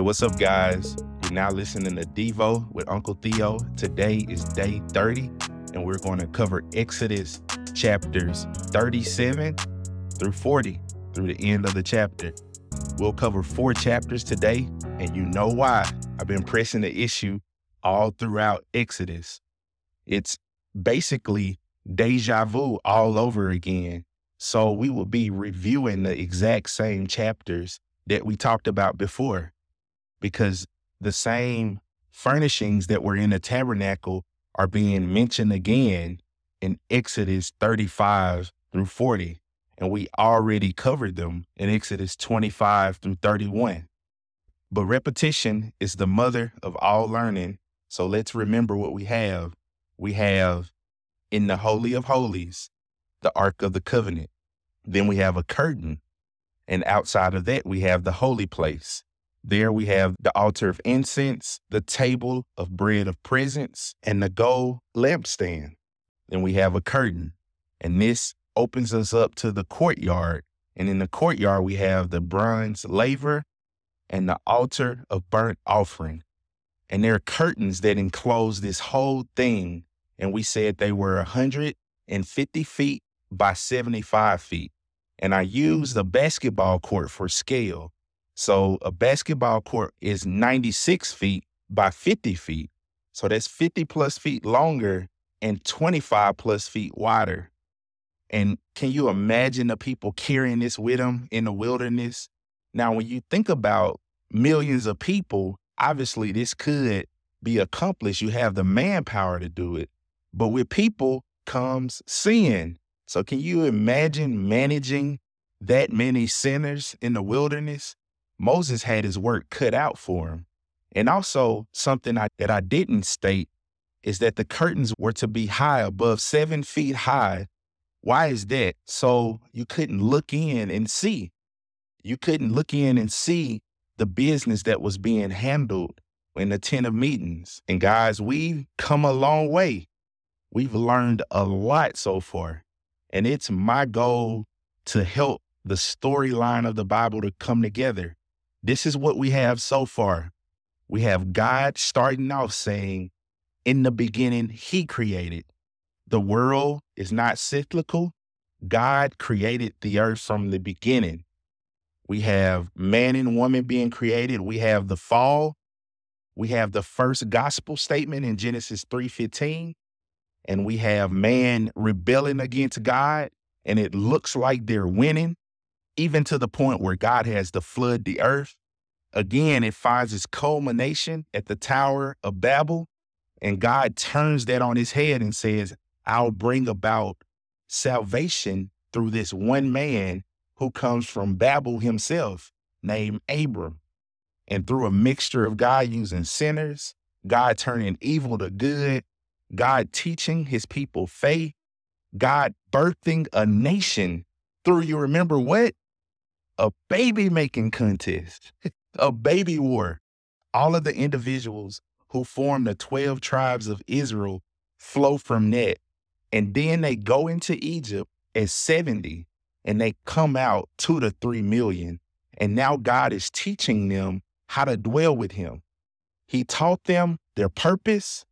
Hey, what's up, guys? You're now listening to Devo with Uncle Theo. Today is day 30, and we're going to cover Exodus chapters 37 through 40 through the end of the chapter. We'll cover four chapters today, and you know why. I've been pressing the issue all throughout Exodus. It's basically deja vu all over again. So we will be reviewing the exact same chapters that we talked about before because the same furnishings that were in the tabernacle are being mentioned again in Exodus 35 through 40. And we already covered them in Exodus 25 through 31. But repetition is the mother of all learning. So let's remember what we have. We have in the Holy of Holies, the Ark of the Covenant. Then we have a curtain. And outside of that, we have the holy place. There we have the altar of incense, the table of bread of presence, and the gold lampstand. Then we have a curtain. And this opens us up to the courtyard. And in the courtyard, we have the bronze laver and the altar of burnt offering. And there are curtains that enclose this whole thing. And we said they were 150 feet by 75 feet. And I used a basketball court for scale. So a basketball court is 96 feet by 50 feet. So that's 50 plus feet longer and 25 plus feet wider. And can you imagine the people carrying this with them in the wilderness? Now, when you think about millions of people, obviously this could be accomplished. You have the manpower to do it. But with people comes sin. So, can you imagine managing that many sinners in the wilderness? Moses had his work cut out for him. And also, something I, that I didn't state is that the curtains were to be high, above seven feet high. Why is that? So you couldn't look in and see. You couldn't look in and see the business that was being handled in the tent of meetings. And guys, we've come a long way. We've learned a lot so far. And it's my goal to help the storyline of the Bible to come together. This is what we have so far. We have God starting off saying, In the beginning, He created. The world is not cyclical. God created the earth from the beginning. We have man and woman being created. We have the fall. We have the first gospel statement in Genesis 3:15. And we have man rebelling against God. And it looks like they're winning even to the point where God has to flood the earth. Again, it finds its culmination at the Tower of Babel, and God turns that on his head and says, I'll bring about salvation through this one man who comes from Babel himself, named Abram. And through a mixture of God using sinners, God turning evil to good, God teaching his people faith, God birthing a nation through, you remember what? A baby making contest, a baby war. All of the individuals who form the 12 tribes of Israel flow from that. And then they go into Egypt as 70 and they come out two to three million. And now God is teaching them how to dwell with Him. He taught them their purpose.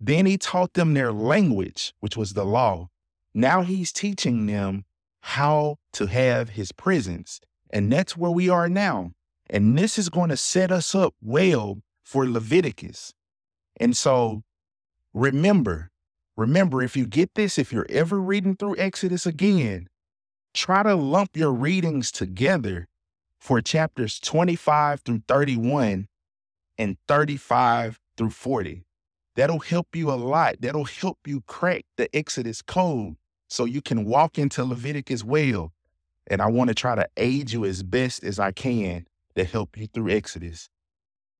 Then He taught them their language, which was the law. Now He's teaching them how to have His presence. And that's where we are now. And this is going to set us up well for Leviticus. And so remember, remember, if you get this, if you're ever reading through Exodus again, try to lump your readings together for chapters 25 through 31 and 35 through 40. That'll help you a lot. That'll help you crack the Exodus code so you can walk into Leviticus well and I want to try to aid you as best as I can to help you through Exodus.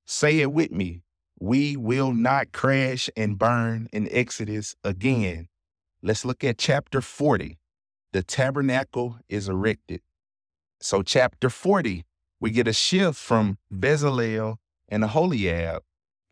Say it with me. We will not crash and burn in Exodus again. Let's look at chapter 40. The tabernacle is erected. So, chapter 40, we get a shift from Bezalel and Aholiab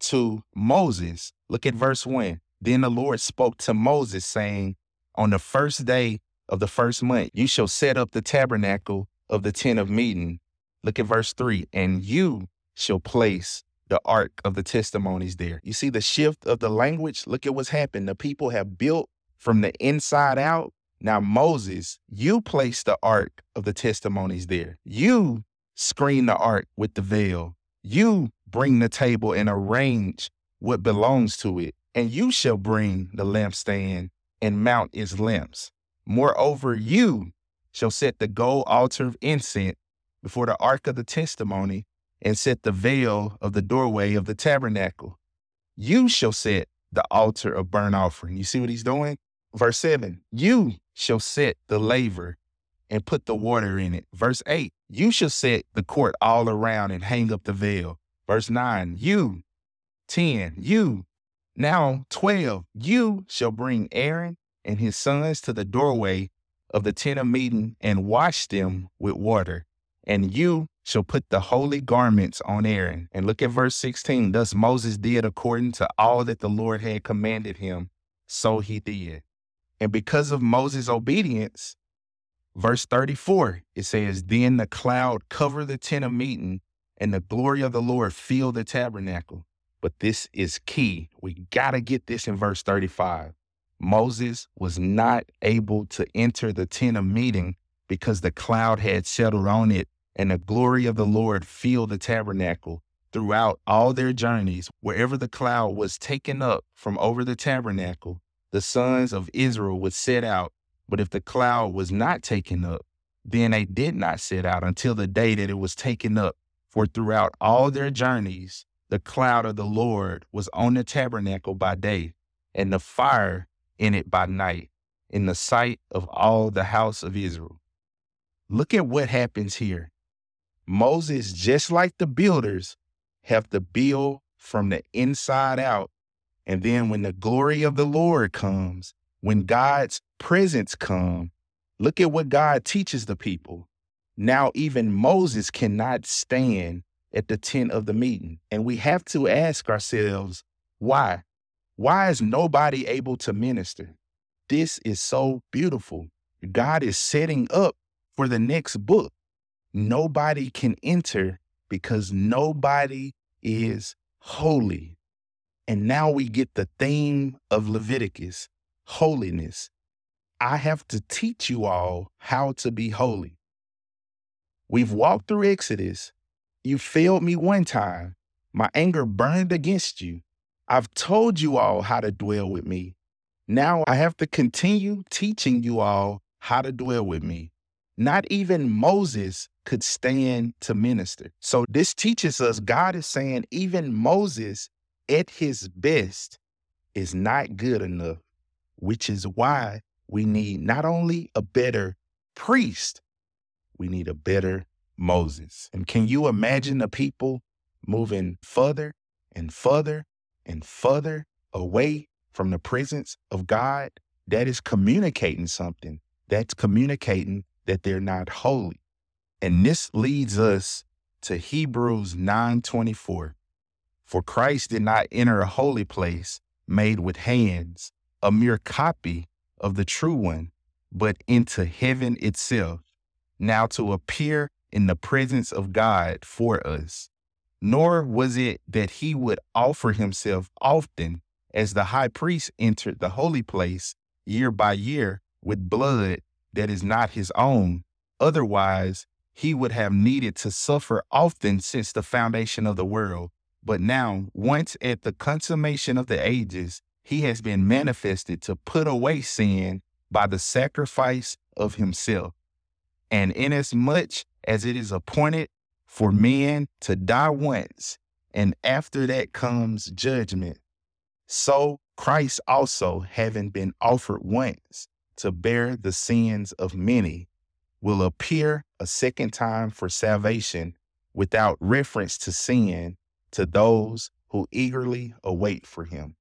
to Moses. Look at verse 1. Then the Lord spoke to Moses, saying, On the first day of the first month, you shall set up the tabernacle of the tent of meeting. Look at verse three. And you shall place the ark of the testimonies there. You see the shift of the language? Look at what's happened. The people have built from the inside out. Now, Moses, you place the ark of the testimonies there. You screen the ark with the veil. You bring the table and arrange what belongs to it. And you shall bring the lampstand and mount its lamps. Moreover, you shall set the gold altar of incense before the ark of the testimony and set the veil of the doorway of the tabernacle. You shall set the altar of burnt offering. You see what he's doing? Verse 7 You shall set the laver and put the water in it. Verse 8 You shall set the court all around and hang up the veil. Verse 9 You. 10 You. Now 12 You shall bring Aaron and his sons to the doorway of the tent of meeting and wash them with water. And you shall put the holy garments on Aaron. And look at verse 16. Thus Moses did according to all that the Lord had commanded him, so he did. And because of Moses' obedience, verse 34, it says, Then the cloud covered the tent of meeting, and the glory of the Lord filled the tabernacle. But this is key. We got to get this in verse 35. Moses was not able to enter the tent of meeting because the cloud had settled on it and the glory of the Lord filled the tabernacle. Throughout all their journeys, wherever the cloud was taken up from over the tabernacle, the sons of Israel would set out. But if the cloud was not taken up, then they did not set out until the day that it was taken up. For throughout all their journeys, the cloud of the Lord was on the tabernacle by day, and the fire in it by night, in the sight of all the house of Israel. Look at what happens here. Moses, just like the builders, have to build from the inside out. And then when the glory of the Lord comes, when God's presence comes, look at what God teaches the people. Now, even Moses cannot stand at the tent of the meeting. And we have to ask ourselves, why? Why is nobody able to minister? This is so beautiful. God is setting up for the next book. Nobody can enter because nobody is holy. And now we get the theme of Leviticus holiness. I have to teach you all how to be holy. We've walked through Exodus. You failed me one time. My anger burned against you. I've told you all how to dwell with me. Now I have to continue teaching you all how to dwell with me. Not even Moses could stand to minister. So this teaches us God is saying even Moses at his best is not good enough, which is why we need not only a better priest, we need a better Moses. And can you imagine the people moving further and further and further away from the presence of God, that is communicating something. That's communicating that they're not holy. And this leads us to Hebrews 9:24. For Christ did not enter a holy place made with hands, a mere copy of the true one, but into heaven itself, now to appear in the presence of God for us nor was it that he would offer himself often as the high priest entered the holy place year by year with blood that is not his own. Otherwise, he would have needed to suffer often since the foundation of the world. But now, once at the consummation of the ages, he has been manifested to put away sin by the sacrifice of himself. And inasmuch as it is appointed for men to die once, and after that comes judgment. So Christ also, having been offered once to bear the sins of many, will appear a second time for salvation without reference to sin to those who eagerly await for him.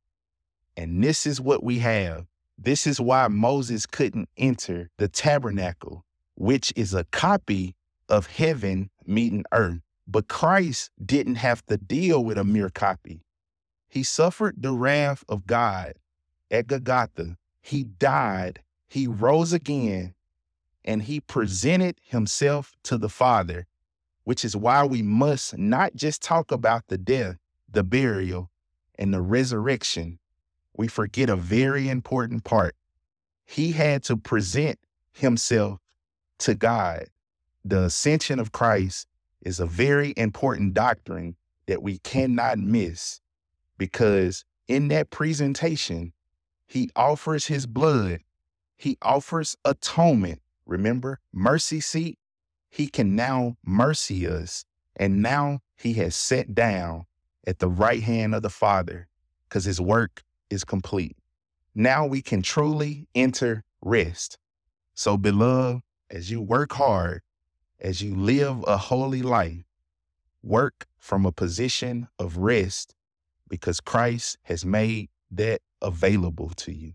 And this is what we have. This is why Moses couldn't enter the tabernacle, which is a copy of heaven meeting earth. But Christ didn't have to deal with a mere copy. He suffered the wrath of God at Golgotha. He died, he rose again, and he presented himself to the Father which is why we must not just talk about the death, the burial, and the resurrection. We forget a very important part. He had to present himself to God. The ascension of Christ is a very important doctrine that we cannot miss because in that presentation, he offers his blood, he offers atonement. Remember, mercy seat he can now mercy us. And now he has sat down at the right hand of the Father because his work is complete. Now we can truly enter rest. So, beloved, as you work hard, as you live a holy life, work from a position of rest because Christ has made that available to you.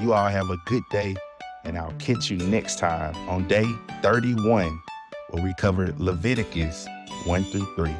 You all have a good day, and I'll catch you next time on day 31 where we cover Leviticus 1 through 3.